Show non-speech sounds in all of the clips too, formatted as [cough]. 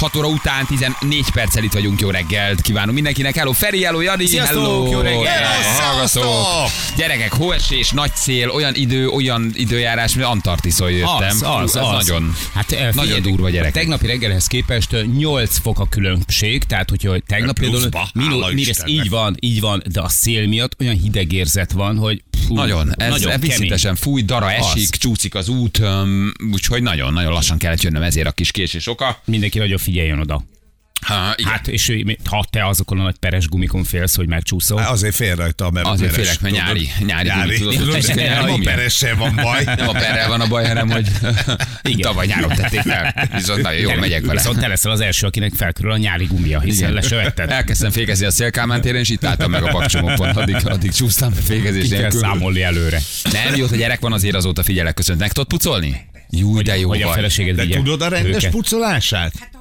6 óra után 14 perccel itt vagyunk, jó reggelt kívánunk mindenkinek. Hello Feri, hello Jani, Sziasztok, hello. jó reggelt. Hello, hallgatók. Gyerekek, hóesés, nagy szél, olyan idő, olyan időjárás, mint Antarktiszon jöttem. Az, az, Ez az. nagyon, hát, eh, figyelj, nagyon durva gyerek. tegnapi reggelhez képest eh, 8 fok a különbség, tehát hogyha hogy tegnap például Istennek. így van, így van, de a szél miatt olyan hideg érzet van, hogy fú, Nagyon, ez nagyon viszintesen fúj, dara esik, Az. csúszik az út, öm, úgyhogy nagyon-nagyon lassan kellett jönnöm ezért a kis késés oka. Mindenki nagyon figyeljen oda. Ha, igen. Hát, és ő- ha te azokon a nagy peres gumikon félsz, hogy megcsúszol. Hát Azért fél rajta, mert Azért peres, félek, mert nyári- nyári nyári. gumi, tudod, Tudod, nem a peressel van baj. Nem a perrel van a baj, hanem hogy Igen. tavaly nyáron tették fel. Viszont nagyon jól Te- megyek vele. Viszont te leszel az első, akinek felkörül a nyári gumia, hiszen le se vetted. Elkezdtem fékezni a Szélkámán téren, és itt álltam meg a pakcsomókon. Addig, addig csúsztam fékezés Ki kell nélkül. számolni előre. Nem, jó, hogy gyerek van, azért azóta figyelek, köszönt. Meg tudod pucolni? Jó, de jó Hogy a feleséged De tudod a rendes pucolását? Hát.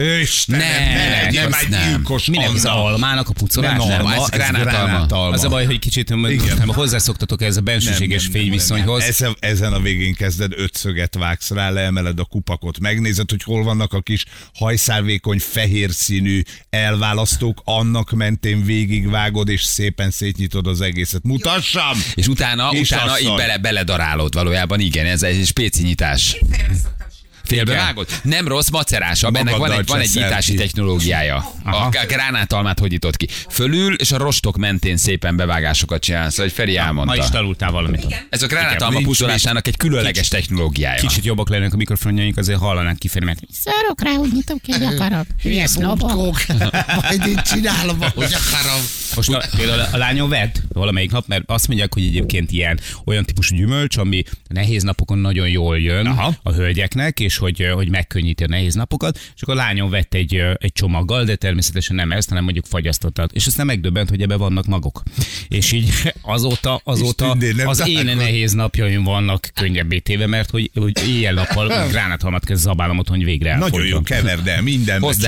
Istenem, Nem, ne legyél azt már egy nem. gyilkos Minek az almának a pucolás? Nem, Nem, alma, ez gránátalma. Az a baj, hogy kicsit Igen. nem hozzászoktatok ez a bensőséges fényviszonyhoz. Ezen, ezen a végén kezded ötszöget vágsz rá, leemeled a kupakot, megnézed, hogy hol vannak a kis hajszálvékony, fehér színű elválasztók, annak mentén végigvágod, és szépen szétnyitod az egészet. Mutassam! És utána, utána így bele, beledarálod valójában, igen, ez egy spéci nyitás. Simán. Félbevágod? Nem rossz, macerásabb, ennek van egy, van egy nyitási technológiája. A a gránátalmát hogy nyitott ki? Fölül, és a rostok mentén szépen bevágásokat csinálsz, hogy Feri Ma elmondta. is tanultál valamit. Ez a gránátalma Igen, pucolásának egy különleges technológiája. Kicsit jobbak lennének a mikrofonjaink, azért hallanánk kifelé, mert Szarok rá, hogy nyitom ki, hogy akarok. [laughs] Hülye sznobok. [laughs] Majd én csinálom, ahogy akarom. most a, például a lányom vedd valamelyik nap, mert azt mondják, hogy egyébként ilyen olyan típusú gyümölcs, ami nehéz napokon nagyon jól jön Aha. a hölgyeknek, és hogy, hogy megkönnyíti a nehéz napokat, és akkor a lányom vett egy, egy csomaggal, de természetesen nem ezt, hanem mondjuk fagyasztottat. És aztán megdöbbent, hogy ebbe vannak magok. És így [laughs] azóta, azóta az én nehéz napjaim vannak könnyebbé téve, mert hogy, hogy éjjel-nappal gránáthalmat kezd zabálom otthon, hogy végre Nagyon elfogyjon. jó, keverd el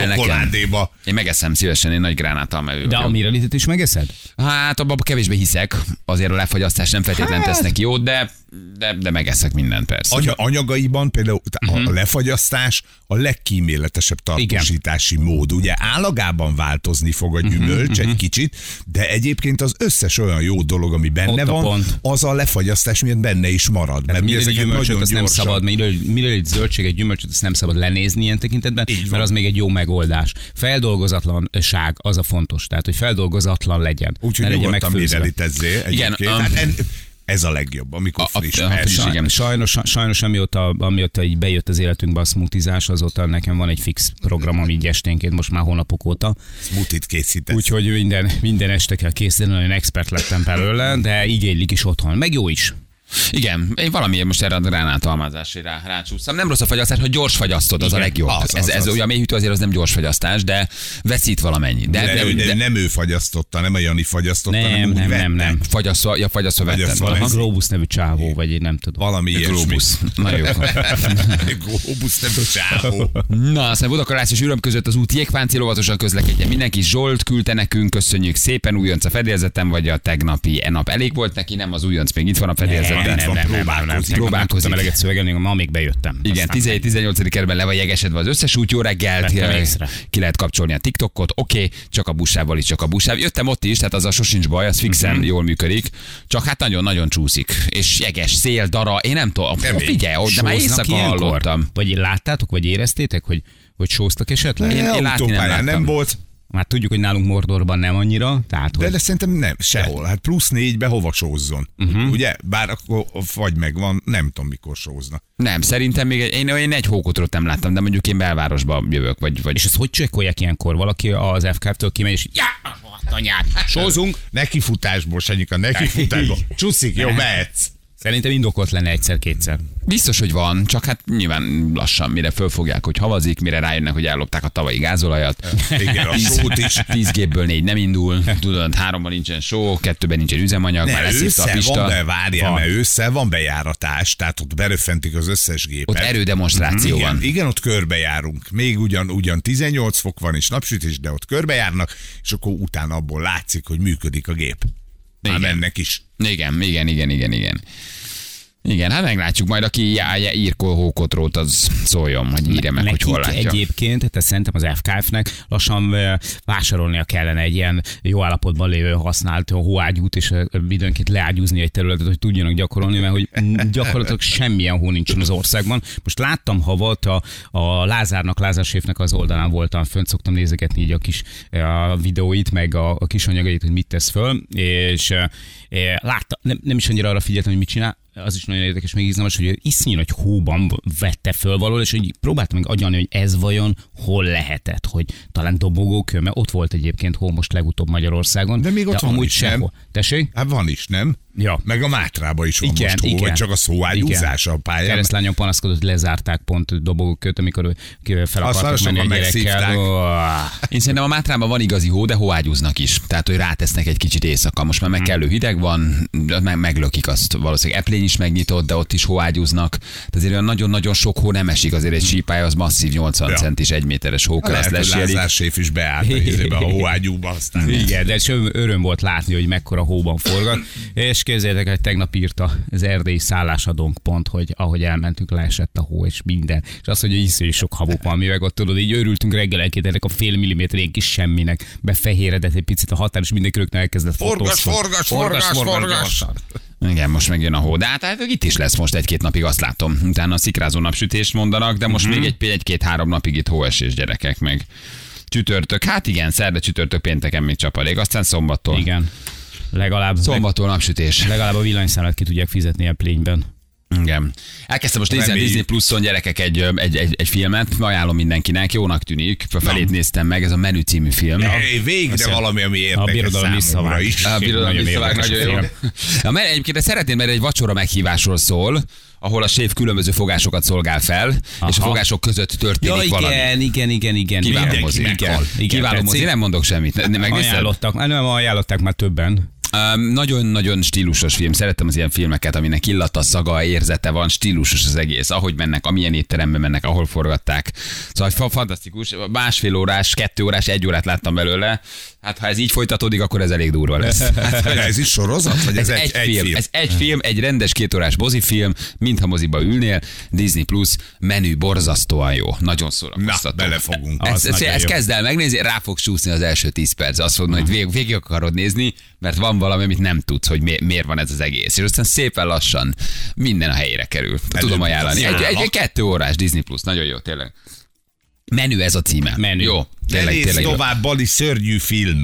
nekem. csokoládéba. Én megeszem szívesen, én nagy gránátalma De a miralitet is megeszed? Hát abban kevésbé hiszek, azért a lefagyasztás nem feltétlenül Hát. tesznek jót, de, de, de megeszek mindent persze. Anya, anyagaiban például a, Mhm. a lefagyasztás a legkíméletesebb tartósítási mód. Ugye állagában változni fog a Mhm, gyümölcs egy kicsit, de egyébként az összes olyan jó dolog, ami benne Ott a van, pont. az a lefagyasztás miatt benne is marad. Mert mi Mire egy gyümölcsöt azt nem szabad, mire egy zöldség, egy gyümölcsöt azt nem szabad lenézni ilyen tekintetben, Így van. mert az még egy jó megoldás. Feldolgozatlanság az a fontos, tehát hogy feldolgozatlan legyen. Úgyhogy nyugodtan megfőzve. egyébként. um, hát en- ez a legjobb, amikor A- a- friss. a- persze. friss, igen. Sajnos, sajnos amióta, amióta így bejött az életünkbe a smoothizás, azóta nekem van egy fix programom így esténként, most már hónapok óta. Smoothiet készítesz. Úgyhogy minden, minden este kell készíteni, nagyon expert lettem belőle, de így élik is otthon. Meg jó is. Igen, én valamiért most erre a gránátalmazásra rá, rácsúsztam. Nem rossz a fagyasztás, hogy gyors fagyasztod, az a legjobb. az, ez, az, ez az. olyan mélyhűtő azért az nem gyors fagyasztás, de veszít valamennyi. De, de, de, de, nem ő fagyasztotta, nem a Jani fagyasztotta, Nem, hanem úgy nem, nem, nem. fagyasztva, ja, fagyasztva lesz. Globus nevű csávó, vagy én nem tudom. Valami ilyesmi. [laughs] Globus. Nagyon jó. Globus nem a csávó. Na, aztán Budakarász és Üröm között az út jégpáncél óvatosan közlekedjen. Mindenki Zsolt küldte nekünk, köszönjük szépen, újonc a fedélzetem, vagy a tegnapi e nap elég volt neki, nem az újonc, még itt van a fedélzetem. Nem, nem, nem, nem, nem, próbálkozik. nem, eleget szövegelni, ma még bejöttem. Igen, Aztán- 17-18. kerületben le vagy jegesedve az összes út, jó reggelt, eh, ki lehet kapcsolni a TikTokot, oké, csak a buszával is, csak a buszával. Jöttem ott is, tehát az a sosincs baj, az fixen Mhm. jól működik, csak hát nagyon-nagyon csúszik. És jeges, szél, dara, én nem tudom, figyelj, de már éjszaka hallottam. Vagy láttátok, vagy éreztétek, hogy, hogy sóztak esetleg? Én- én látni nem Autópályán nem láttam. volt, Már tudjuk, hogy nálunk Mordorban nem annyira, tehát de, hogy de szerintem nem, sehol. Hát plusz négybe hova sózzon? Uh-huh. Ugye? Bár akkor a fagy megvan, nem tudom mikor sózna. Nem, szerintem még egy, én, én egy hókotrót nem láttam, de mondjuk én belvárosba jövök, vagy, vagy és ezt hogy csekkolják ilyenkor? Valaki az FK-től kimegy, és já, a rohadt anyát, sózunk. Nekifutásból, Sanyika, nekifutásból. [laughs] Csúszik, jó, mehetsz. Szerintem indokolt lenne egyszer-kétszer. Biztos, hogy van, csak hát nyilván lassan, mire fölfogják, hogy havazik, mire rájönnek, hogy ellopták a tavalyi gázolajat. Igen, a sót is. 10 gépből négy nem indul, tudod, háromban nincsen só, kettőben nincsen üzemanyag, már Ne, leszívta a ősszel van, pista. be, várjál, Van. mert ősszel van bejáratás, tehát ott beröffentik az összes gépet. Ott erődemonstráció igen, van. igen, ott körbejárunk. Még ugyan, ugyan 18 fok van és napsütés, de ott körbejárnak, és akkor utána abból látszik, hogy működik a gép. Már Igen. mennek is. Igen, igen, igen, igen, igen. Igen, hát meglátjuk majd, aki já- ír hókotrót, az szóljon, hogy írja meg, hogy Nekik hol látja. egyébként, tehát szerintem az FKF-nek lassan vásárolnia kellene egy ilyen jó állapotban lévő használt hóágyút, és időnként leágyúzni egy területet, hogy tudjanak gyakorolni, mert hogy gyakorlatilag semmilyen hó nincsen az országban. Most láttam havat a, a Lázárnak, Lázárséfnek az oldalán voltam fönt, szoktam nézegetni így a kis a videóit, meg a, a kis anyagait, hogy mit tesz föl, és ö, láttam, nem, nem is annyira arra figyeltem, hogy mit csinál, az is nagyon érdekes, még izgalmas, hogy iszonyú nagy hóban vette föl való, és hogy próbáltam meg agyalni, hogy ez vajon hol lehetett, hogy talán dobogókő, mert ott volt egyébként hó most legutóbb Magyarországon. De még ott van amúgy is, nem? sehol. Tessék? Hát van is, nem? Ja. Meg a Mátrába is van Igen, most hó, igen. vagy csak a szóágyúzás a pályán. Keresztlányom panaszkodott, hogy lezárták pont dobogóköt, amikor fel akartak nagyon menni a gyerekkel. Én szerintem a Mátrában van igazi hó, de hóágyúznak is. Tehát, hogy rátesznek egy kicsit éjszaka. Most már meg kellő hideg van, meg, meglökik azt. Valószínűleg Eplény is megnyitott, de ott is hóágyúznak. Tehát azért olyan nagyon-nagyon sok hó nem esik. Azért egy sípálya az masszív 80 Ja. centis, egy méteres hogy lesielik. Lázár séf is beállt a, a hóágyúba, aztán Igen, de öröm volt látni, hogy mekkora hóban forgat. [clears throat] És képzeljétek, hogy tegnap írta az erdélyi szállásadónk pont, hogy ahogy elmentünk, leesett a hó és minden. És azt, hogy iszonyú sok habuk van, mi meg ott tudod, így örültünk reggelenként ennek a fél milliméter kis semminek, befehéredett egy picit a határ, és mindenki rögtön elkezdett Forgas, forgas, forgas, forgas. gyorsan. Igen, most megjön a hó. De hát, hát itt is lesz most egy-két napig, azt látom. Utána a szikrázó napsütés mondanak, de most még egy, egy-két-három napig itt hóesés gyerekek meg. Csütörtök, hát igen, szerda, csütörtök, pénteken még csapadék, aztán szombattól. Igen. Legalább, Szombattól napsütés. legalább a villanyszámlát ki tudják fizetni a plényben. Igen. Elkezdtem most nézni a. Disney Pluszon gyerekek egy, egy, egy, egy filmet, ajánlom mindenkinek, jónak tűnik, a felét néztem meg, ez a Menü című film. Hey, végre valami, ami A érdekes birodalom számomra visszavág. is. A birodalom Nagyon visszavág érdekes nagyon jó. mert egyébként ezt szeretném, mert egy vacsora meghívásról szól, ahol a séf különböző fogásokat szolgál fel, és a Aha. fogások között történik Ja, valami. igen, igen, igen, igen. Kiváló mozi. Igen, Kiváló mozi, nem mondok semmit. Ne- ne- Megnézted? Ajánlottak, nem ajánlották már többen. Nagyon-nagyon stílusos film. Szerettem az ilyen filmeket, aminek illata, szaga, érzete van, stílusos az egész. Ahogy mennek, amilyen étterembe mennek, ahol forgatták. Szóval fa- fantasztikus. Másfél órás, kettő órás, egy órát láttam belőle. Hát ha ez így folytatódik, akkor ez elég durva lesz. [laughs] Hát, ez is sorozat? Vagy ez, ez, egy, film. Ez egy film, egy rendes kétórás mozifilm, mintha moziba ülnél, Disney Plus, menü borzasztóan jó. Nagyon szórakoztató. Na, belefogunk. Nagyon ezt jó. kezd el megnézni, rá fogsz csúszni az első 10 perc. Azt fogod, hogy végig, végig akarod nézni, mert van valami, amit nem tudsz, hogy mi, miért van ez az egész. És aztán szépen lassan minden a helyére kerül. Tudom Előbb ajánlani. Egy, egy, egy kettő órás Disney Plus, nagyon jó, tényleg. Menü ez a címe. Menü. Jó, Ne tényleg, nézz tényleg jó. tovább, Bali szörnyű film.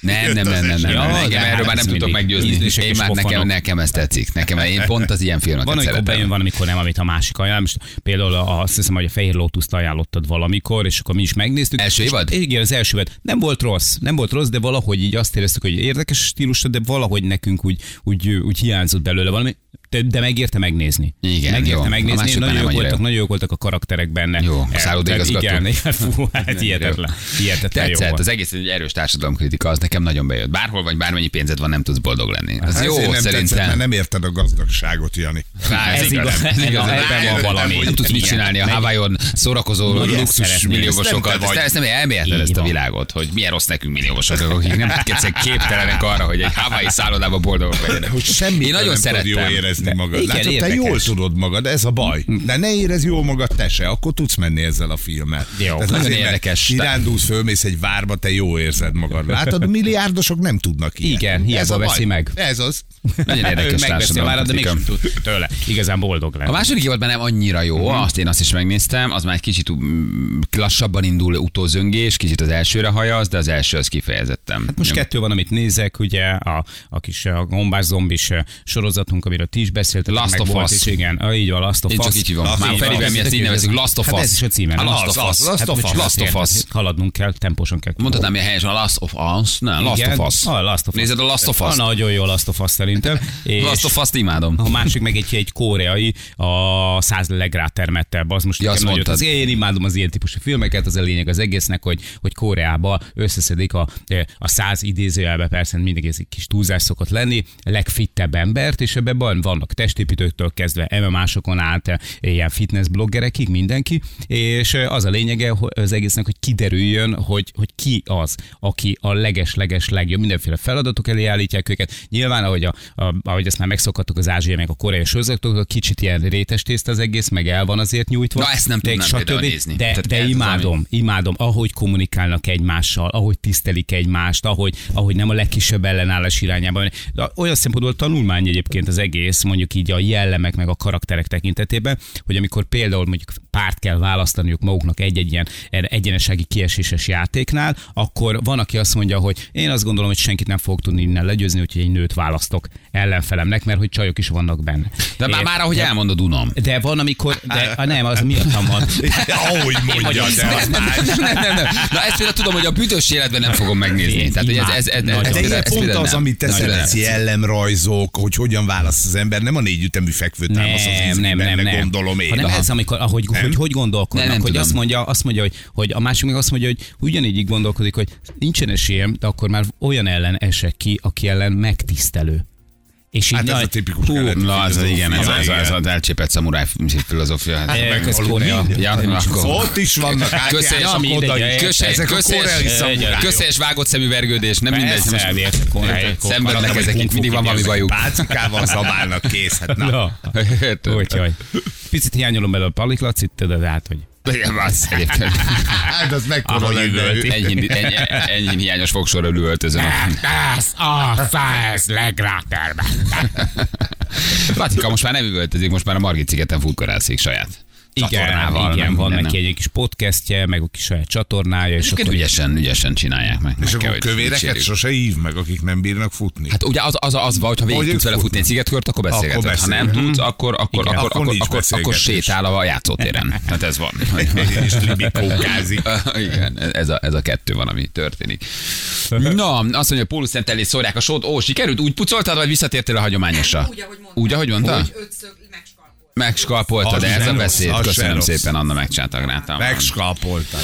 Nem, nem, nem, nem, nem, nem. Ja, Engem de erről hát már nem tudok meggyőzni. Én már nekem, nekem ez tetszik. Nekem, én pont az ilyen filmeket Van, amikor szeretem. bejön, van, amikor nem, amit a másik ajánl. Most például a- azt hiszem, hogy a Fehér Lótuszt ajánlottad valamikor, és akkor mi is megnéztük. Első És- évad? Igen, az első évad. Nem volt rossz, nem volt rossz, de valahogy így azt éreztük, hogy érdekes stílus, de valahogy nekünk úgy, úgy, úgy hiányzott belőle valami. De, de megérte megnézni. Igen, megérte jó. Megnézni. Nagyon nem jók voltak, jó. nagyon jók voltak a karakterek benne. Jó, a szállodaigazgató. Igen, igen, fú, [laughs] hát hihetetlen. Hihetetlen jó Tetszett, volt. az egész egy erős társadalomkritika, az nekem nagyon bejött. Bárhol vagy bármennyi pénzed van, nem tudsz boldog lenni. Az Hát jó, nem tetszett, szerintem. mert nem érted a gazdagságot, Jani. Rá, Ez igaz, Ez igaz. Ebben van valami. Nem tudsz mit csinálni a Hawaii-on szórakozó luxus milliómosokat. Ezt nem te Ezt, a világot, hogy milyen rossz nekünk milliómosok, akik nem képtelenek arra, hogy egy Hawaii szállodában boldogok legyenek. Hogy semmi nagyon szerettem. Érezni magad. igen, Látod, te jól tudod magad, ez a baj. De ne érez jól magad te se, akkor tudsz menni ezzel a filmmel. Jó. Tehát Nagyon azért, érdekes. Kirándulsz, fölmész egy várba, te jó érzed magad. Látod, milliárdosok nem tudnak ilyet. Igen, hiába ez a baj. veszi meg. Ez az. Nagyon érdekes megveszi a várat, de mégsem tud tőle. Igazán boldog A lett. második évadban nem annyira jó, uh-huh. azt én azt is megnéztem, az már egy kicsit mm, lassabban indul utózöngés, kicsit az elsőre hajaz, de az első az kifejezetten. Hát most kettő van, amit nézek, ugye a, a kis a gombás zombis eh, sorozatunk, amiről ti is beszéltek. Last of Us. is, Igen, Ah, így van, Last of Én Us. csak így. Last Már Us. mi ezt így nevezzük, Last of Hát Us. ez is a címe. A? Last of Us. Last Hát, of Us. Last of Us. Haladnunk kell, tempósan kell. Mondhatnám, hogy helyesen a Last of Us. Nem, Last of Us. A Last of Us. Nézed a Last of Us? Ah, nagyon jó Last of Us szerintem. Last of Us-t imádom. a másik meg egy, egy koreai, a száz legrátermettebb. Az most Ja, azt mondtad. az, én imádom az ilyen típusú filmeket, az a lényeg az egésznek, hogy, hogy Koreába összeszedik a, a száz idézőjelbe, persze mindig ez egy kis túlzás szokott lenni, legfittebb embert, és ebben van- vannak testépítőktől kezdve MMA-sokon át, ilyen fitness bloggerekig, mindenki, és az a lényege az egésznek, hogy kiderüljön, hogy, hogy ki az, aki a leges-leges legjobb, mindenféle feladatok elé állítják őket. Nyilván, ahogy, a, a, ahogy ezt már megszokhattuk az ázsiai, meg a koreai sorozatok, kicsit ilyen rétes tészta az egész, meg el van azért nyújtva. Na, ezt nem tudnám stb. nézni. De, Tehát de imádom, imádom, ahogy kommunikálnak egymással, ahogy tisztelik egymást, ahogy, ahogy nem a legkisebb ellenállás irányában. De olyan szempontból tanulmány egyébként az egész, mondjuk így a jellemek meg a karakterek tekintetében, hogy amikor például mondjuk párt kell választaniuk maguknak egy-egy ilyen egyenesági kieséses játéknál, akkor van, aki azt mondja, hogy én azt gondolom, hogy senkit nem fog tudni innen legyőzni, úgyhogy egy nőt választok ellenfelemnek, mert hogy csajok is vannak benne. De már, már ahogy elmondod, unom. de van, amikor, de ah, nem, az miattam van. [laughs] Ahogy mondja, de az nem, nem, nem, nem. Na ezt például tudom, hogy a büdös életben nem fogom megnézni. Tehát, hogy ez, ez, ez, ez, ez, De ez, ilyen ez pont az, amit te szeretsz, jellemrajzok, hogy hogyan választ az ember, nem a négy ütemű fekvőtámasz az Nem, nem, nem, nem. gondolom én. Hanem ez, amikor, ahogy, hogy, hogy gondolkodnak, Nem, nem hogy tudom. azt mondja, azt mondja, hogy, hogy a másik meg azt mondja, hogy ugyanígy így gondolkodik, hogy nincsen esélyem, de akkor már olyan ellen esek ki, aki ellen megtisztelő. És így Hát ez nagy- a tipikus Hú, keleti Na, az, igen, ez, ez, ez az elcsépett szamuráj filozófia. Hát, Eh, meg- ez Korea. Ja. Ott is vannak Közös, átjárások mindegy, oda ja, is. Köses, Ezek a koreai köses, szamurájok. köses vágott szemű vergődés, nem mindegy. Koreai- Szenvednek ezek, mindig van valami bajuk. Pálcikával zabálnak kész. Hát na. [laughs] Úgyhogy. Picit hiányolom belőle a paliklacit, de hát, hogy Igen, az egyébként. Hát az mekkora Ahogy. Ennyi, ennyi, ennyi hiányos fogsorral üvöltözön. Ez a száz legráterben. Latika most már nem üvöltözik, most már a Margit szigeten futkorászik saját. Igen, csatornával, igen nem van minden, neki egy kis podcastje, meg a kis saját csatornája, és Egyébként akkor ügyesen, ügyesen csinálják meg. És meg akkor kövéreket dicsérjük. sose hív meg, akik nem bírnak futni. Hát ugye az, az, az van, hogyha végig Hogy tudsz vele futni egy szigetkört, akkor beszélgetsz. Ha nem tudsz, akkor, akkor, Igen. akkor, Akkor akkor, akkor, sétál a játszótéren. Hát ez van. [laughs] és libikókázik. [laughs] Igen, ez a, ez a kettő van, ami történik. Na, azt mondja, hogy Pólus Szent elé szórják a sót. Ó, sikerült? Úgy pucoltad, vagy visszatértél a hagyományosra? Úgy, ahogy mondtam. Úgy, ahogy mondta? Hogy ötszög de ez a beszéd. Köszönöm rossz. szépen, Anna megcsátagráltam. Megskalpoltad.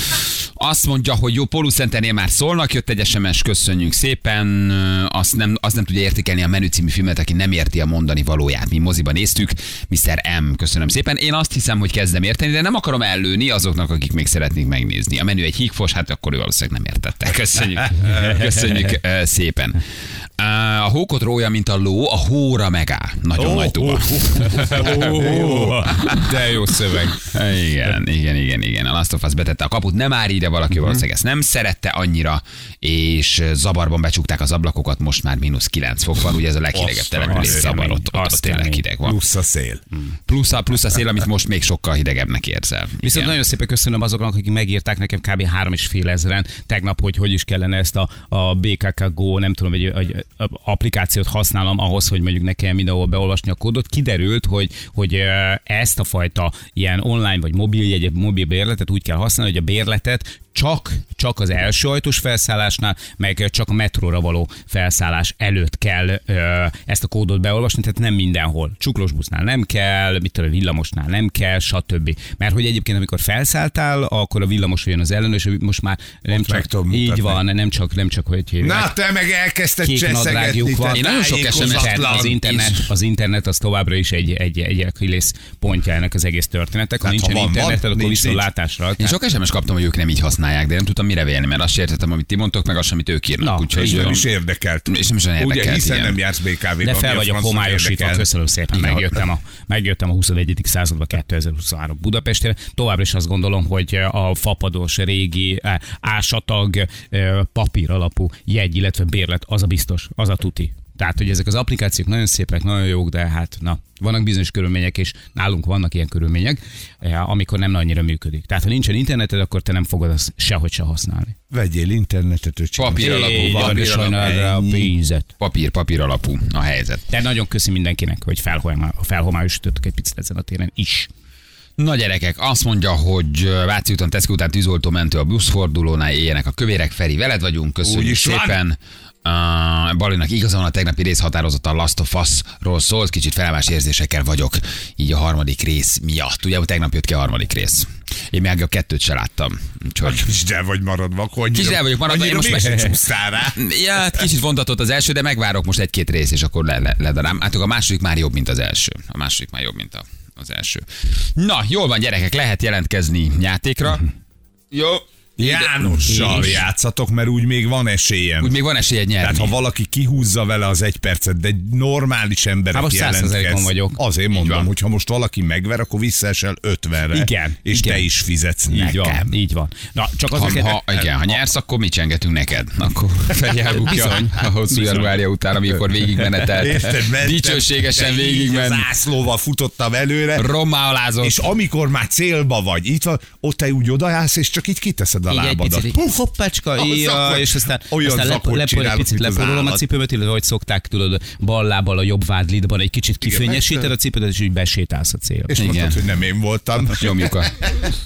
Azt mondja, hogy jó, Pólus Centernél már szólnak, jött egy SMS, köszönjük szépen. Azt nem, azt nem tudja értékelni a menü című filmet, aki nem érti a mondani valóját. Mi moziban néztük, Mr. M, köszönöm szépen. Én azt hiszem, hogy kezdem érteni, de nem akarom ellőni azoknak, akik még szeretnék megnézni. A menü egy hígfos, hát akkor ő valószínűleg nem értette. Köszönjük. Köszönjük szépen. A hókot rója, mint a ló, a hóra megáll. Nagyon nagy tuba. De jó szöveg. Igen, igen, igen, igen. A Last of Us betette a kaput, nem áll ide valaki, valószínűleg ezt nem szerette annyira, és zabarban becsukták az ablakokat, most már mínusz 9 fok van, ugye ez a leghidegebb település zabar, ott, ott, ott tényleg hideg van. Plusz a szél. Plusz a, plusz a szél, amit most még sokkal hidegebbnek érzel. Viszont Igen. nagyon szépen köszönöm azoknak, akik megírták nekem kb. három és fél ezeren tegnap, hogy hogy is kellene ezt a, a BKK Go, nem tudom, egy, egy applikációt használom ahhoz, hogy mondjuk nekem mindenhol beolvasni a kódot. Kiderült, hogy, hogy ezt a fajta ilyen online vagy mobil jegy, mobil bérletet úgy kell használni, hogy a bérletet csak, csak az első ajtós felszállásnál, meg csak a metróra való felszállás előtt kell ö, ezt a kódot beolvasni, tehát nem mindenhol. Csuklós busznál nem kell, mit tudom, villamosnál nem kell, stb. Mert hogy egyébként, amikor felszálltál, akkor a villamos jön az ellenős, most már nem Ott csak, így mutatni. van, nem csak, nem csak, hogy Na, te meg elkezdted cseszegetni. van. Én nagyon sok. SMS-t az internet, az internet az továbbra is egy, egy, egy Achilles pontja ennek az egész történetnek. Ha Hát, nincsen interneted, akkor nincs, viszontlátásra. Én sok SMS kaptam, hogy ők nem így használják, de nem tudtam mire vélni, mert azt értettem, amit ti mondtok, meg azt, amit ők írnak. Na, úgyhogy És nem is érdekelt. És nem is olyan Ugye, érdekelt, hiszen igen. nem jársz BKV-ban. De fel vagyok homályosítva, köszönöm szépen, Igen. megjöttem a, megjöttem a 21. századba 2023 Budapestre. Továbbra is azt gondolom, hogy a fapados, régi, ásatag, papír alapú jegy, illetve bérlet, az a biztos, az a tuti. Tehát, hogy ezek az applikációk nagyon szépek, nagyon jók, de hát na, vannak bizonyos körülmények, és nálunk vannak ilyen körülmények, eh, amikor nem annyira működik. Tehát, ha nincsen interneted, akkor te nem fogod azt sehogy se használni. Vegyél internetet, öcsém. Papír alapú, papír alapú. pénzet. Papír, papír alapú a helyzet. De nagyon köszi mindenkinek, hogy felhomá- felhomályosítottuk egy picit ezen a téren is. Na gyerekek, azt mondja, hogy Váci úton, Teszki után tűzoltó mentő a buszfordulónál éljenek a kövérek. Feri, veled vagyunk, köszönjük Úgy is van. Uh, Balinak igaza van, a tegnapi rész határozottan Last of Us-ról szólt, kicsit felemás érzésekkel vagyok, így a harmadik rész miatt. Ugye, tegnap jött ki a harmadik rész. Én meg a kettőt se láttam. Úgyhogy... [laughs] Kicsit el vagy maradva, hogy annyira, Kicsit el vagyok maradva, én most meg- rá. [laughs] Ja, hát kicsit vontatott az első, de megvárok most egy-két rész, és akkor le, le, ledarám. Hát a második már jobb, mint az első. A második már jobb, mint a, az első. Na, jól van, gyerekek, lehet jelentkezni játékra. Jó. Jánossal És- játszatok, mert úgy még van esélyem. Úgy még van esélye nyerni. Tehát ha valaki kihúzza vele az egy percet, de egy normális ember, Hát most aki 100%-on jelentkez, vagyok. Azért Így mondom, hogy ha most valaki megver, akkor visszaesel 50-re. Igen, És igen. te is fizetsz Így nekem. van, így van. Na, csak az Ha, ha, igen, ha nyersz, akkor mi csengetünk neked. Akkor Feri [laughs] elbukja Bizony. a hosszú januárja után, amikor végigmenetelt. Dicsőségesen végigment. Az ászlóval futottam előre, Rommá alázott. és amikor már célba vagy, itt van, ott te úgy odaállsz, és csak így kiteszed a Így egy picit, puf, hoppácska, Ah, ja, szakot- és aztán, olyan aztán szakot lepo, lepo, egy picit leporolom a cipőmet, illetve hogy szokták, tudod, bal lábbal a jobb vádlidban egy kicsit kifényesíted a cipődet, és úgy besétálsz a célra. És Igen. mondtad, hogy nem én voltam. Nyomjuk, a,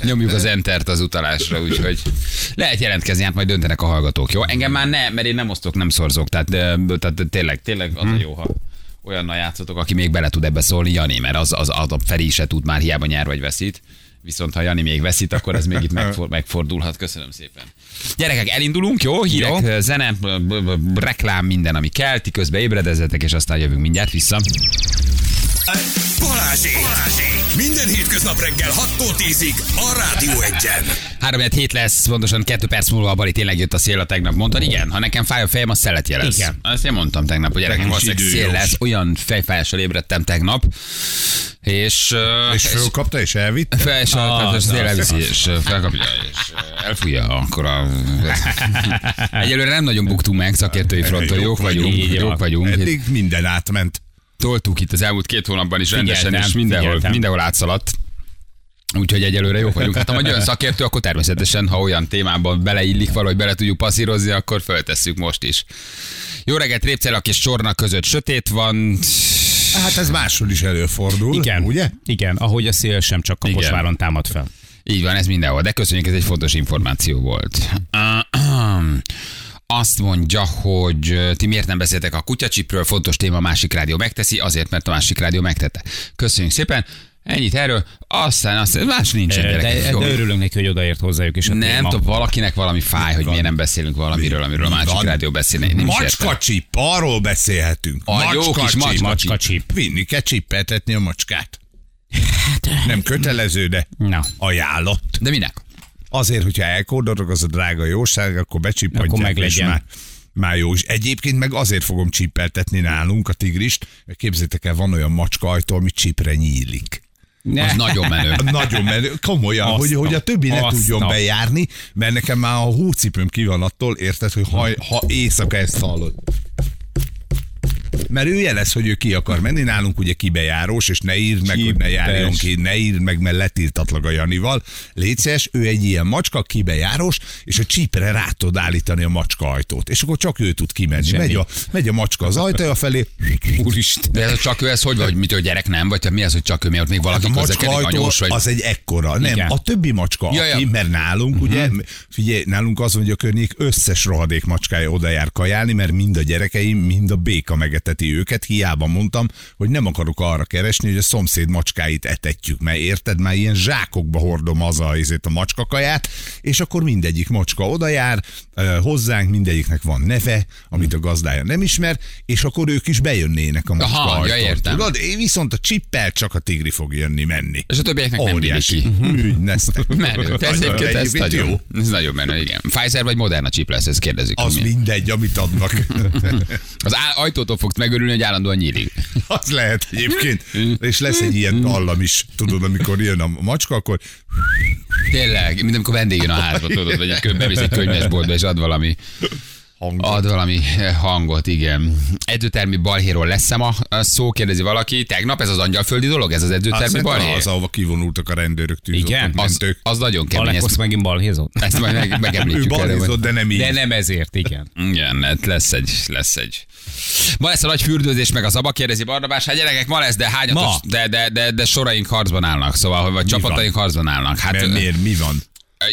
nyomjuk az entert az utalásra, úgyhogy lehet jelentkezni, hát majd döntenek a hallgatók, jó? Engem már ne, mert én nem osztok, nem szorzok, tehát, tehát tényleg, tényleg az a jó, ha olyannal játszotok, aki még bele tud ebbe szólni, Jani, mert az, az, az a Feri se tud már hiába nyár vagy veszít. Viszont ha Jani még veszít, akkor ez még itt [laughs] megfor, megfordulhat. Köszönöm szépen. Gyerekek, elindulunk, jó? Hírek, Jó. zene, b- b- b- reklám, minden, ami kell. Ti közben ébredezzetek, és aztán jövünk mindjárt vissza. Balázsék! Balázsék! Minden hétköznap reggel 6-tól 10-ig a Rádió Egyen. 3 hét lesz, pontosan 2 perc múlva a Bali tényleg jött a szél a tegnap. Mondtad, igen, ha nekem fáj a fejem, az szelet jelez. Igen. Ezt én mondtam tegnap, hogy gyerekek, valószínűleg szél lesz. Olyan fejfájással ébredtem tegnap, és... És fölkapta, és elvitt? fel, és a, Az, az, az, az. elviszi, és felkapja, és elfújja, akkor a... [laughs] Egyelőre nem nagyon buktunk meg szakértői fronton, Jók vagyunk, jók vagyunk. Eddig minden átment. Toltuk itt az elmúlt két hónapban is rendesen, Figyeltem, és mindenhol, figyeltem. mindenhol átszaladt. Úgyhogy egyelőre jók vagyunk. Hát ha majd olyan [laughs] szakértő, akkor természetesen, ha olyan témában beleillik valahogy bele tudjuk passzírozni, akkor föltesszük most is. Jó reggelt, Répcelak és Csorna között sötét van. Hát ez máshol is előfordul, Igen, ugye? igen, ahogy a szél sem csak Kaposváron támad fel. Így van, ez mindenhol. De köszönjük, ez egy fontos információ volt. [clears throat] Azt mondja, hogy ti miért nem beszéltek a kutyacsipről, fontos téma, a másik rádió megteszi, azért, mert a másik rádió megtette. Köszönjük szépen. Ennyit erről, aztán, aztán más nincsen, De, gyerekek. de, de örülünk neki, hogy odaért hozzájuk is a Nem tudom, valakinek valami fáj, hogy miért nem beszélünk valamiről, amiről a másik van? rádió beszélne. Macska csip, arról beszélhetünk. A jó kis macska Macska csíp. Vinni kell csippeltetni a macskát. Nem kötelező, de Na. ajánlott. De minek? Azért, hogyha elkódolok, az a drága jóság, akkor becsippantják, Akkor meg legyen. már, már jó. És egyébként meg azért fogom csippeltetni nálunk a tigrist, mert képzétek el, van olyan macska ajtó, ami csipre nyílik. Ne. Az nagyon menő. [laughs] Nagyon menő, komolyan, hogy, a- hogy a többi ne azt tudjon bejárni, mert nekem már a hócipőm ki van attól, érted, hogy ha, ha éjszaka ezt hallod. Mert ő jelez, hogy ő ki akar menni, nálunk ugye kibejárós, és ne írd meg, hogy ne járjon ki, ne írd meg, mert letiltatlak a Janival. Létszes, ő egy ilyen macska, kibejárós, és a csípre rá tud állítani a macska ajtót. És akkor csak ő tud kimenni. Megy a, megy a macska az ajtaja felé, Úristen. De ez a csak ő, ez hogy van, hogy mit, hogy gyerek nem, vagy mi az, hogy csak ő, ott még valaki Hát a macska közlekedik, ajtó anyós, vagy... az egy ekkora. Nem, Igen. a többi macska, Ja, aki, ja. mert nálunk, ugye, figyelj, nálunk az, hogy a környék összes rohadék macskája oda jár kajálni, mert mind a gyerekeim, mind a béka megeteti őket. Hiába mondtam, hogy nem akarok arra keresni, hogy a szomszéd macskáit etetjük, mert érted, már ilyen zsákokba hordom az a, ezért a macskakaját, és akkor mindegyik macska oda jár, hozzánk mindegyiknek van neve, amit a gazdája nem ismer, és akkor ők is bejönnének a macska Aha, ja, ajtón, értem. Tudod? Viszont a csippel csak a tigri fog jönni, menni. És a többieknek nem billi Óriási. ki. Műnesztek. [laughs] Menő. Egyébként ez egyébként nagyon, ez nagyon menő, igen. Pfizer vagy Moderna chip lesz, ezt kérdezik. Az mindegy, amit adnak. [laughs] Az ajtótól fogsz megörülni, hogy állandóan nyílik. [laughs] Az lehet egyébként. És lesz egy ilyen dallam is, tudod, amikor jön a macska, akkor Tényleg, mint amikor vendég jön a házba, tudod, vagy bemész egy könyvesboltba, és ad valami hangot. Ad valami eh, hangot, igen. Edzőtermi balhéról lesz ma a szó, kérdezi valaki. Tegnap ez az angyalföldi dolog, ez az Hát edzőtermi szerintem balhé? az, ahova kivonultak a rendőrök, tűzoltók, Igen? Az, mentők. az nagyon kemény. Alekosz Ezt, megint balhézott. ezt majd meg, [laughs] Ő megemlítjük. erre, balhézott, de nem így. De nem ezért, igen. Igen, hát lesz egy, lesz egy. Ma lesz a nagy fürdőzés, meg az abba kérdezi Barnabás, hát gyerekek, ma lesz, de hányatos, Ma? de, de, de, de, soraink harcban állnak, szóval, vagy csapataink harcban állnak. Hát, Mert miért? Mi van?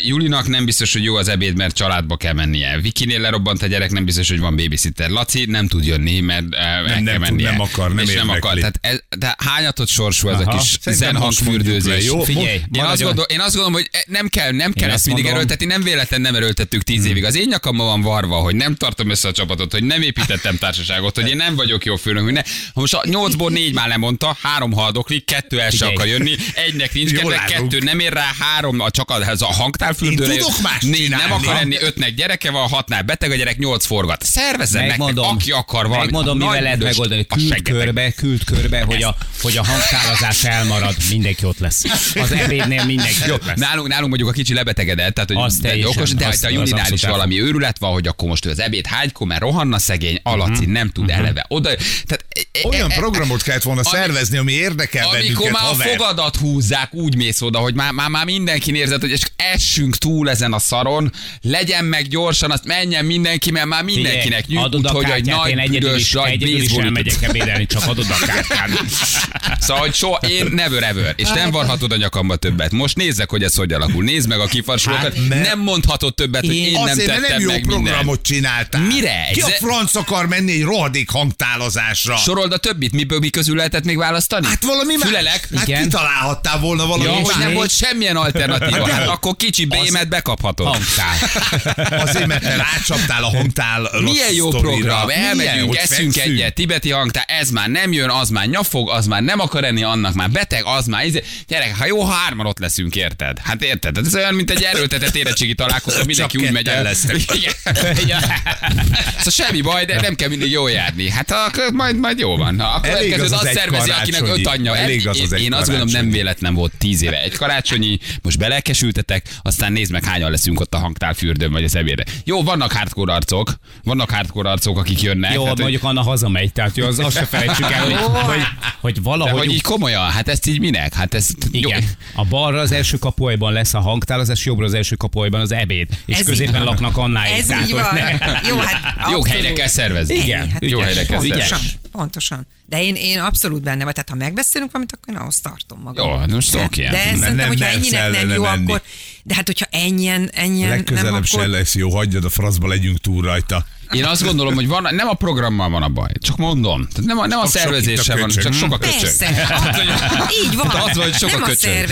Julinak nem biztos, hogy jó az ebéd, mert családba kell mennie. Vikinél lerobbant a gyerek, nem biztos, hogy van babysitter. Laci nem tud jönni, mert eh, el nem kell tud, mennie. nem akar, nem És nem akar. Tehát ez, de hányatott sorsú ez a kis zenhangfürdőzés. Figyelj, Én azt, gondol, én azt gondolom, hogy nem kell, nem kell ezt mindig mondom. erőltetni, nem véletlen nem erőltettük tíz évig. Az én nyakamban van varva, hogy nem tartom össze a csapatot, hogy nem építettem társaságot, hogy én nem vagyok jó főnök. Ne. Most a nyolcból négy már lemondta, három haldoklik, kettő el se akar jönni, egynek nincs kedve, kettő nem ér rá, három a csak a, ez a hangtárfürdőre. Én tudok más négy nem akar enni, ötnek gyereke van, hatnál beteg a gyerek, nyolc forgat. Szervezzen nektek, Megmondom, aki akar valamit. megmondom, Nagy mivel lehet megoldani. a Küld körbe, küld körbe, hogy a, hogy a hangtálazás elmarad, mindenki ott lesz. Az ebédnél mindenki Jó, ott lesz. nálunk, nálunk mondjuk a kicsi lebetegedett, tehát hogy Az de teljesen, okos, de az- ha a az Julinál is valami őrület van, hogy akkor most ő az ebéd hánykor, mert rohanna szegény, alaci nem tud eleve. Oda, tehát, e- Olyan e- e- programot kellett volna ami- szervezni, ami érdekel amikor bennünket, már a fogadat húzzák, úgy mész oda, hogy már, már, már mindenki érzed, hogy és essünk túl ezen a szaron, legyen meg gyorsan, azt menjen mindenki, mert már mindenkinek nyújt, adod a úgyhogy egy én nagy büdös, is, nagy egyedül is elmegyek ebédelni, csak adod a kártyát. [laughs] Szóval, hogy soha, én never ever, és nem varhatod a nyakamba többet. Most nézzek, hogy ez hogy alakul. Nézd meg a kifarsolókat, Hát, nem mondhatod többet, hogy én, nem tettem nem jó meg programot mindent. csináltál. Mire? Ki a franc akar menni egy rohadék hangtálozásra? Sorold a többit, miből mi közül lehetett még választani? Hát valami más. Fülelek? Hát Igen. kitalálhattál volna valami Ja, hogy nem volt semmilyen alternatíva. Hát Hát nem. Kicsi bémet bekaphatod. Hangtál. [laughs] Azért, mert te rácsaptál a hangtál Milyen jó program, Milyen, elmegyünk, hogy eszünk fekszünk? egyet, tibeti hangtár, ez már nem jön, az már nyafog, az már nem akar enni, annak már beteg, az már izé. Gyerek, ha jó, ha hárman ott leszünk, érted? Hát érted? Ez olyan, mint egy erőltetett érettségi találkozó, mindenki úgy megy el. lesznek. [laughs] Igen. Szóval semmi baj, de nem kell mindig jól járni. Hát akkor majd, majd jó van. A Elég következőt az az egy szervezi, akinek öt anyja. Elég az az egy Én azt gondolom, nem véletlen volt tíz éve egy karácsonyi, most belelkesültetek, aztán nézd meg, hányan leszünk ott a hangtál fürdőn vagy az ebédre. Jó, vannak hardcore arcok, vannak hardcore arcok, akik jönnek. Jó, hát, hogy- mondjuk Anna hazamegy, tehát jó, az, azt se felejtsük el, hogy, hogy, hogy de valahogy hogy így komolyan, hát ezt így minek? Hát ez Igen. Jó. A balra az első kapuajban lesz a hangtálozás, jobbra az első kapuajban az ebéd. És Ez középen így laknak annáig. Ez tehát, így hogy van. ne- Jó, hát Jó helyre kell szervezni. Igen, Hát Jó helyre kell szervezni. Pontosan. De én, én abszolút benne vagy, tehát ha megbeszélünk valamit, akkor én ahhoz tartom magam. Jó, hát most de, oké. De Nem- szerintem, nem hogyha ennyinek nem jó, menni. akkor... De hát, hogyha ennyien, ennyien nem, Legközelebb se akkor... lesz jó, hagyjad a francba, legyünk túl rajta. Én azt gondolom, hogy van, nem a programmal van a baj, csak mondom. Tehát nem a, nem a szervezéssel van, csak sok a köcsög. Persze, így van. Az van, hogy sok nem a köcsög.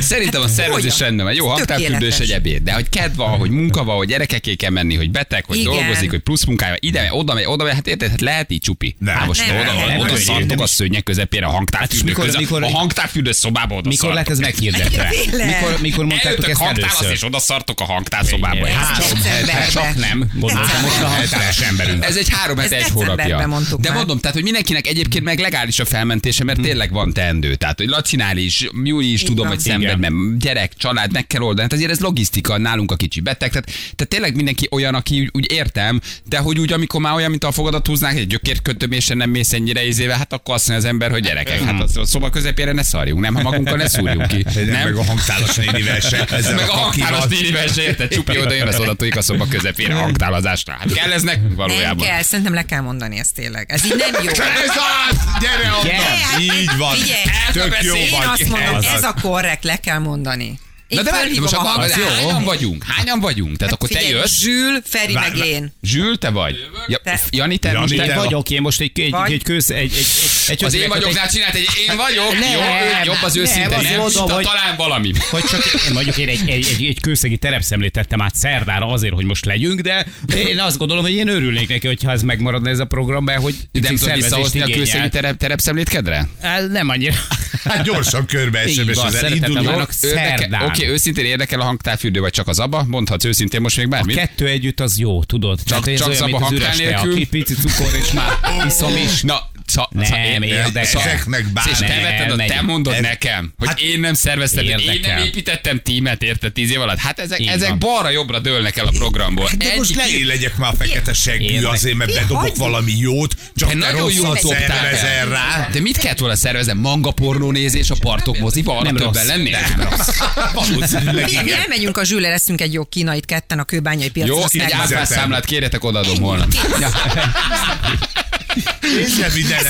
Szerintem a szervezés rendben van. Jó, Ez hangtárfürdő és egy ebéd. De hogy kedv van, hogy munka van, hogy gyerekeké kell menni, hogy beteg, hogy Igen. dolgozik, hogy plusz munkája, ide oda megy, oda megy, hát érted, hát lehet így csupi. Nem. Hát most Nem, oda, nem, oda nem, szartok nem a szőnyeg közepére a hangtárfürdő mikor- között. mikor- A hangtárfürdő szobába oda Mikor lett ez meghirdetve? Mikor, mikor mondtátok Eljöttök ezt hangtálasz, és oda szartok a hangtárszobába. Hát, Hát, csak nem, gondoltam, most a hangtáros emberünk. Ez egy három hete, egy hónapja. De már. mondom, tehát, hogy mindenkinek egyébként meg legális a felmentése, mert tényleg van teendő. Tehát, hogy Lacinál is, Júli is tudom, hogy szenved, mert gyerek, család, meg kell oldani. Hát azért ez logisztika, nálunk a kicsi beteg. Tehát, tehát tényleg mindenki olyan, aki úgy, úgy értem, de hogy úgy, amikor már olyan, mint a fogadat húznák, egy gyökérkötömésen nem mész ennyire izéve, hát akkor azt mondja az ember, hogy gyerekek, hát a szoba közepére ne szarjunk, nem, ha magunkkal ne szúrjunk ki. Nem? Meg a hangtálas nénivel se. Meg a hangtálas nénivel se érted, csupi oda jön, az oda a szoba közepére a hangtálazásra. Hát kell ez nekünk Nem valójában. kell, szerintem le kell mondani ezt tényleg. Ez így nem jó. [laughs] Ez az! Gyere onnan! hát Így van. Figyelj, Tök jó Én Én azt mondom, Ez a korrekt, le kell mondani. Na de várj, most a akkor hangzást. hányan vagyunk? Hányan vagyunk? Tehát akkor te Hát Figyelj, jössz? Zsül, Feri Várj, meg én. Zsül, te vagy? Ja, Te. Jani, te Jani, most te te Én vagy. vagyok én most egy, egy, Vagy? egy köz, egy, egy, egy, egy az én egy- vagyoknál csinált egy én vagyok, Nem, jó, ő jobb az nem, őszinte, nem? mondom, Ta- hogy- Talán valami. hogy csak én mondjuk én egy, egy, egy, egy kőszegi terepszemlét tettem át szerdára azért, hogy most legyünk, de én azt gondolom, hogy én örülnék neki, hogyha ez megmaradna ez a programban, hogy De nem tudod visszahozni a külszegi terep, terepszemlétkedre? Á, Nem annyira. Hát gyorsan körbe szeretettel indulunk. várok. Érdekel- Szerdán. Oké, őszintén érdekel a hangtárfürdő, vagy csak az abba? Mondhatsz őszintén most még A bármit? kettő együtt az jó, tudod? Csak, ez csak olyan, a hangtál tea, nélkül? aki pici cukor, és már [laughs] iszom is. Na, Szá, Nem, szá, én- érdekel. Ezeknek bár- És te Nem, vetted, a- te mondod Ez- nekem, hogy Hát- én nem szerveztem, én nem építettem tímet, érted, tíz év alatt. Hát ezek, Így ezek van. balra-jobbra dőlnek el a programból. De most Egyik- ne én legyek már a fekete seggű azért, mert bedobok hagyj- valami jót, csak Te nagyon rosszat dobtál szervezel el. rá. De mit kellett volna szervezni? Manga pornónézés a partok moziba? Arra Nem többen rossz. lennél? [laughs] Valószínűleg Mi, mi igen. elmegyünk a zsűle, leszünk egy jó kínait ketten a kőbányai piacon. Jó, egy áfás számlát kérjetek, odaadom holnap. [laughs] Én nem minden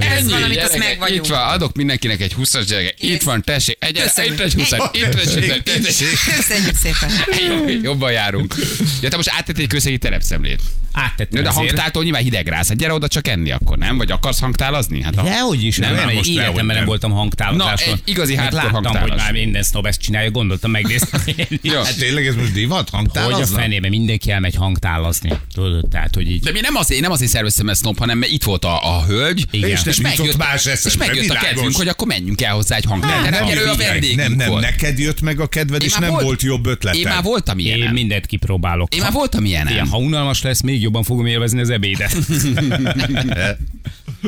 Ennyi, gyerekek. Itt van, adok mindenkinek egy 20-as gyereke. Itt van, tessék, egy Köszönjük. itt egy 20 itt egy 20 itt egy 20 Köszönjük szépen. Jobb- Jobban járunk. Ja, te most áttettél egy közegi terepszemlét. Áttettem de ezért. hangtáltól nyilván hidegrász. Hát gyere oda csak enni akkor, nem? Vagy akarsz hangtálazni? Hát a... Dehogy is, nem, Nem, nem, most életemben nem nem. voltam hangtálazáson. Na, egy igazi Mert hardcore Láttam, hogy már minden snob ezt csinálja, gondoltam, megnéztem. [laughs] Jó. Hát tényleg ez most divat? Hogy a fenébe mindenki elmegy hangtálazni. Tudod, tehát, hogy így. De mi nem azért, nem azért szerveztem ezt nop, hanem itt volt a, a hölgy, Igen. És nem megjött, más és eszedbe, megjött a kedvünk, hogy akkor menjünk el hozzá egy hangtárra. Nem, ő a vendégünk Nem, nem, volt. neked jött meg a kedved, Én és nem volt- volt jobb ötleted. Én már voltam Én ilyen. mindent kipróbálok. Én már voltam ilyen. Igen, ha unalmas lesz, még jobban fogom élvezni az ebédet. [laughs]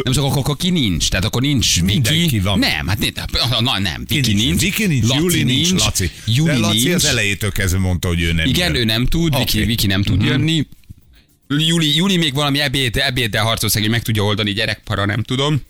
Nem csak akkor, akkor ki nincs. Tehát akkor nincs Viki. Mindenki van. Nem, hát nem, na, nem. Ki Viki nincs. Viki nincs, Laci Juli nincs, Laci. Juli De Laci nincs. az elejétől kezdve mondta, hogy ő nem Igen, jön. ő nem tud, Viki, Oké. Mhm. Viki nem tud jönni. Juli, Juli még valami ebéd, ebéddel harcol szegény, meg tudja oldani, gyerekpara nem tudom.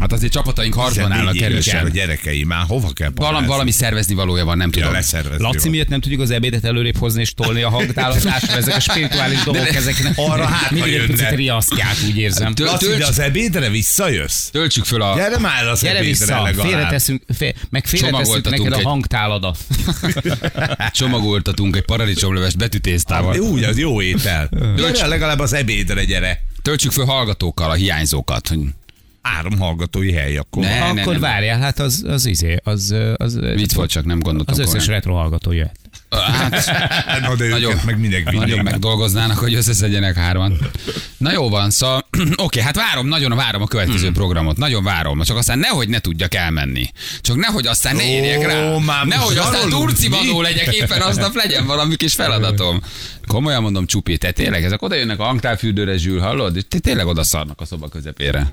Hát azért csapataink harcban állnak évesek a erősen. gyerekei, már hova kell Valami, parázni? valami szervezni valója van, nem Ja, tudom. Laci miatt nem tudjuk az ebédet előrébb hozni és tolni a hangtálasztásra, ezek a spirituális dolgok, ezek Arra hát, mindig egy picit riasztják, úgy érzem. Tö- Laci, de az ebédre visszajössz? Töltsük föl a... Gyere már az Gyere ebédre vissza, legalább. félreteszünk, fél, meg félreteszünk Csomagoltatunk neked a egy- hangtáladat. Csomagoltatunk egy [laughs] paradicsomlevest betűtésztával. Úgy, az jó étel. Gyere legalább az ebédre, gyere. Töltsük föl hallgatókkal a hiányzókat. hogy Három hallgatói hely akkor. Ne. Akkor nem. várjál, hát az, az izé, az, az, Vicc volt, csak nem gondoltam az összes komolyan. retro hallgató jöhet. Hát, [laughs] Na, de Nagyon- meg minek nagyon megdolgoznának, hogy összeszedjenek hárman. Na jó van, szóval [clears throat] oké, hát várom, nagyon várom a következő Hmm. programot, nagyon várom, csak aztán nehogy ne tudjak elmenni. Csak nehogy aztán ne Ó, érjek rá. már most Nehogy aztán mi? legyek, éppen aznap legyen valami kis feladatom. Komolyan mondom, csupi, te tényleg, ezek oda jönnek a hangtárfürdőre, Zsül, hallod? És te tényleg oda szarnak a szoba közepére.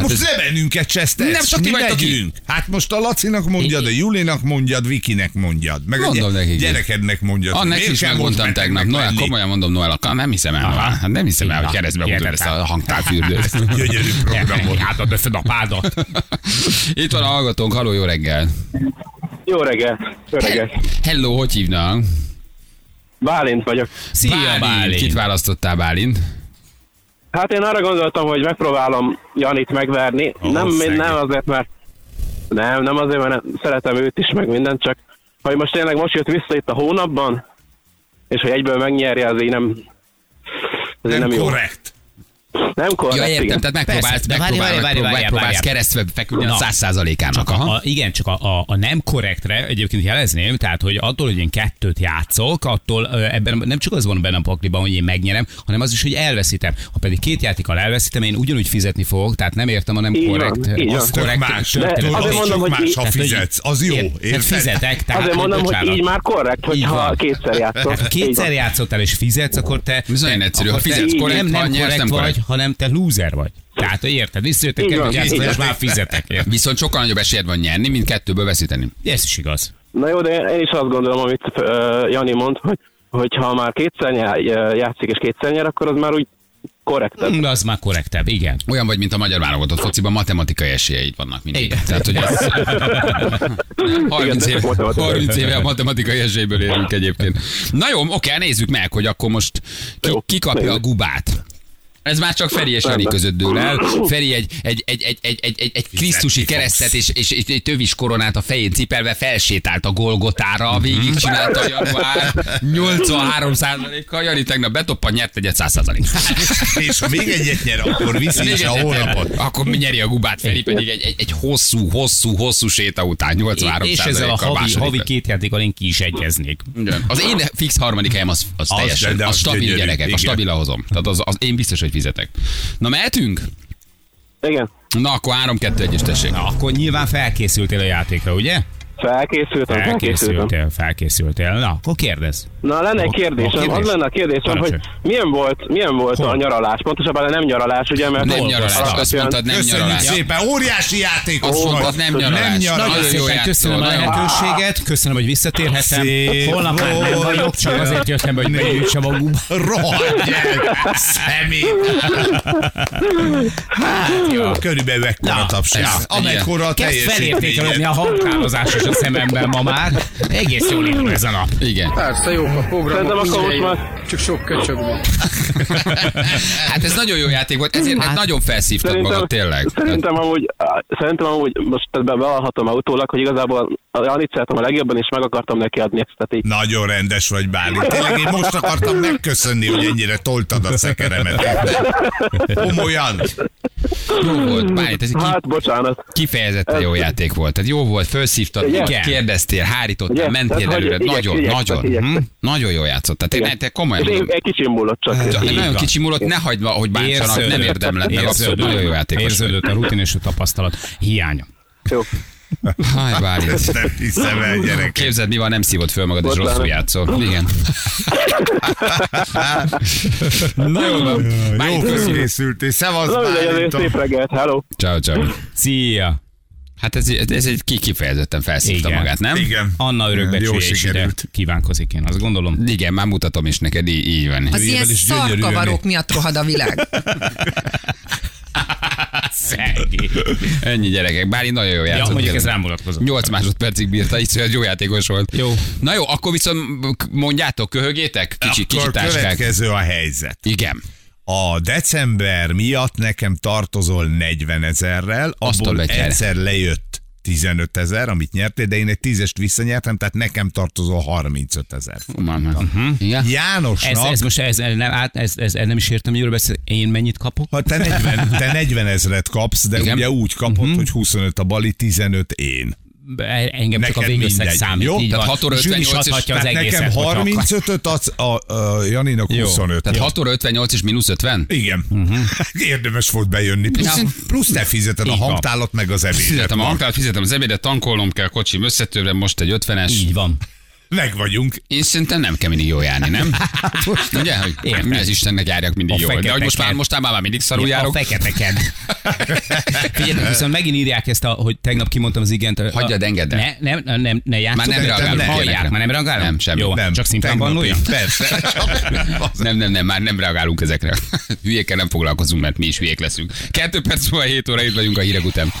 Hát Most ez- ez... lebennünket csesztesz. Nem, csak ti Mi vagytok megyünk. Hát most a Lacinak mondjad, a Julinak mondjad, Vikinek mondjad. Meg Mondom a nekik. gyerekednek mondjad. Annak Miért is megmondtam tegnap. Noel, komolyan mondom, Noel, akkor nem hiszem el. Hát nem hiszem el, hogy keresztbe mutatod [laughs] ezt a hangtárfürdőt. Gyönyörű programot. Hát a a pádat. [laughs] Itt van a hallgatónk, haló, jó reggel. Jó reggelt, jó reggelt. Hello, hogy hívnak? Bálint vagyok. Szia, Bálint. Kit választottál, Bálint? Hát én arra gondoltam, hogy megpróbálom Janit megverni. Ó, nem, szegény. nem azért, mert nem, nem azért, mert nem, szeretem őt is, meg mindent, csak hogy most tényleg most jött vissza itt a hónapban, és hogy egyből megnyerje, az így nem, az így Nem nem, jó. Nem korrekt, Ja, értem, igen. tehát megpróbálsz, Persze, megpróbál, várj, várj, megpróbál, várj, megpróbálsz várj. keresztbe feküdni a Na. száz százalékának. A, a, igen, csak a, a, a nem korrektre egyébként jelezném, tehát hogy attól, hogy én kettőt játszok, attól ebben nem csak az van benne a pakliban, hogy én megnyerem, hanem az is, hogy elveszítem. Ha pedig két játékkal elveszítem, én ugyanúgy fizetni fogok, tehát nem értem a nem Így korrekt. van. az korrekt más. történet. De azért mondom, hogy más, ha fizetsz. Az jó. Ért- Érted? fizetek, tehát Azért mondom, hogy így már korrekt, hogyha kétszer játszol. Hát, kétszer játszottál és fizetsz, akkor te... Te- egyszerű, ha fizetsz korrekt, nem, korrekt vagy. Hanem te loser vagy. Tehát érted, visszajöttek van, játszani, és már fizetek. érted? Viszont sokkal nagyobb esélyed van nyerni, mint kettőből veszíteni. Ez is igaz. Na jó, de én is azt gondolom, amit uh, Jani mond, hogy hogyha már kétszer játszik és kétszer nyer, akkor az már úgy korrektebb. De az már korrektebb, igen. Olyan vagy, mint a magyar válogatott fociban, matematikai esélyeid vannak mindig. Igen. Tehát, hogy ez [laughs] 30, de éve, csak matematikai. 30 éve a matematikai esélyből élünk egyébként. Na jó, oké, nézzük meg, hogy akkor most ki, ki kapja a gubát. Ez már csak Feri és Jani között dől el. Feri egy, egy, egy, egy, egy, egy, egy, egy krisztusi keresztet és, és, és egy tövis koronát a fején cipelve felsétált a Golgotára, végig csinálta január 83 kal Jani tegnap betoppan, nyert egyet 100 [laughs] És ha még egyet nyer, akkor viszi még is a hónapot. Akkor mi nyeri a gubát, Feri pedig egy, egy, egy hosszú, hosszú, hosszú séta után 83 És ezzel a havi, havi két játékkal én ki is egyeznék. Igen. Az én fix harmadik helyem az, az, Az, teljesen, de az az stabil gyönyörű, gyerekek, a stabil hozom. Tehát az, az, én biztos, hogy fizetek. Na mehetünk? Igen. Na akkor 3-2-1-es tessék. Na, akkor nyilván felkészültél a játékra, ugye? Felkészültem, felkészültem. Felkészültél, felkészültél. Na, akkor kérdezz. Na, lenne egy kérdésem. kérdés. Az lenne a kérdésem, hogy milyen volt, milyen volt Hol? a nyaralás? Pontosabban nem nyaralás, ugye, mert Nem nyaralás, azt mondtad, nem Köszönjük nyaralás. szépen, óriási játék. Azt mondtad, nem nyaralás. Nem nyaralás. Nagyon Nagyon jó szépen köszönöm a játszol, lehetőséget, köszönöm, hogy visszatérhetem. Szép Holnap már nem volt. vagyok, csak azért jöttem hogy beütsem a gumba. Rohadt el, szemét. Hát, jó. Körülbelül ekkora tapsás. Amekkora a Kezd felértékelődni teljesítményed. a hangkálozás is a szememben ma már. Egész jól indul ez a nap. Igen. Persze, jók a Szerintem programok, most mindegyik, már- csak sok köcsög van. [laughs] Hát ez nagyon jó játék volt, ezért hát nagyon felszívtad magad, tényleg. Szerintem amúgy, szerintem amúgy most be- bevallhatom autólag, hogy igazából a Janit szeretem a legjobban, és meg akartam neki adni ezt. Tehát így, Nagyon rendes vagy, Bálint. Tényleg én most akartam megköszönni, hogy ennyire toltad a szekeremet. Komolyan. Jó volt, Bálint, ez egy ki- hát, bocsánat. kifejezetten jó játék volt. Tehát jó volt, felszívtad, Igen. kérdeztél, hárítottál, Igen. mentél Tehát, előre. igyek- Nagyon, igyek- nagyon, igyekszem. hm? nagyon jó játszottál. Tehát Igen. te komolyan És én egy kicsi múlott csak. Nagyon van. kicsi múlott, ne hagyd, hogy bántsanak, nem érdemled abszolút nagyon jó játékos. Érződött a rutin és a tapasztalat hiánya. Jó. Háj, Bálint. Ezt nem hiszem el, gyerek. Képzeld, mi van, nem szívod föl magad, és Bocsánat. rosszul játszol. Igen. [laughs] Na jó van. Jó Bálint, köszönjük. készültél. Szevasz, Bálintom. szép reggelt, hello. Ciao, ciao. Szia! Hát ez, ez egy ki kifejezetten felszívta Igen. magát, nem? Igen. Anna sikerült. kívánkozik, én azt gondolom. Igen, már mutatom is neked, így, így van. Az ilyen szarkavarok miatt rohad a világ. Szegény. Ennyi gyerekek, bár én nagyon jó Ja, játszott. mondjuk ez rám vonatkozott. 8 másodpercig bírta, így szóval jó játékos volt. Jó. Na jó, akkor viszont mondjátok, köhögétek? Kicsi, kicsi Akkor táskák. következő a helyzet. Igen. A december miatt nekem tartozol 40 ezerrel, abból egyszer lejött 15 ezer, amit nyertél, de én egy tízest visszanyertem, tehát nekem tartozol 35 ezer. Uh-huh. Ez, Jánosnak, ez most ez, nem, át, ez, ez, ez nem is értem, miről beszél. Én mennyit kapok? ha te 40, te 40 ezeret kapsz, de Igen. ugye úgy kapod, Mhm. hogy 25 a Bali, 15 én. Engem csak a Neked végösszeg mindegy, számít. jó? Így Tehát van. 6 óra Zsűri is 58 és- az egészet. nekem hogyha akar. 35-öt adsz, a, a Janinak Jó. 25. Tehát 6 óra 58 és mínusz 50? Igen. [laughs] Érdemes volt bejönni. Plusz, Ja. plusz te fizeted a hangtálat meg az ebédet. Fizetem a hangtálat, fizetem az ebédet, tankolnom kell, kocsim összetőre, most egy 50-es. Így van. Meg vagyunk. Én szerintem nem kell mindig jól járni, nem? [laughs] Ugye, hogy Értem. mi az Istennek járjak mindig A jól. De hogy most már, mostában már mindig szarul Ja, járok. A feketeken. [laughs] Figyeljetek, viszont megint írják ezt, a, hogy tegnap kimondtam az igent. a- Hagyjad, engedd el. Ne, nem, nem, nem, ne játszok. Már nem reagálunk hallják, már nem reagálunk? Nem, semmi. Jó, Nem. csak szimplán bannolja? Persze. [laughs] Nem, nem, nem, már nem reagálunk ezekre. Hülyékkel nem foglalkozunk, mert mi is hülyék leszünk. Kettő perc múlva 7 óra itt vagyunk a hírek után.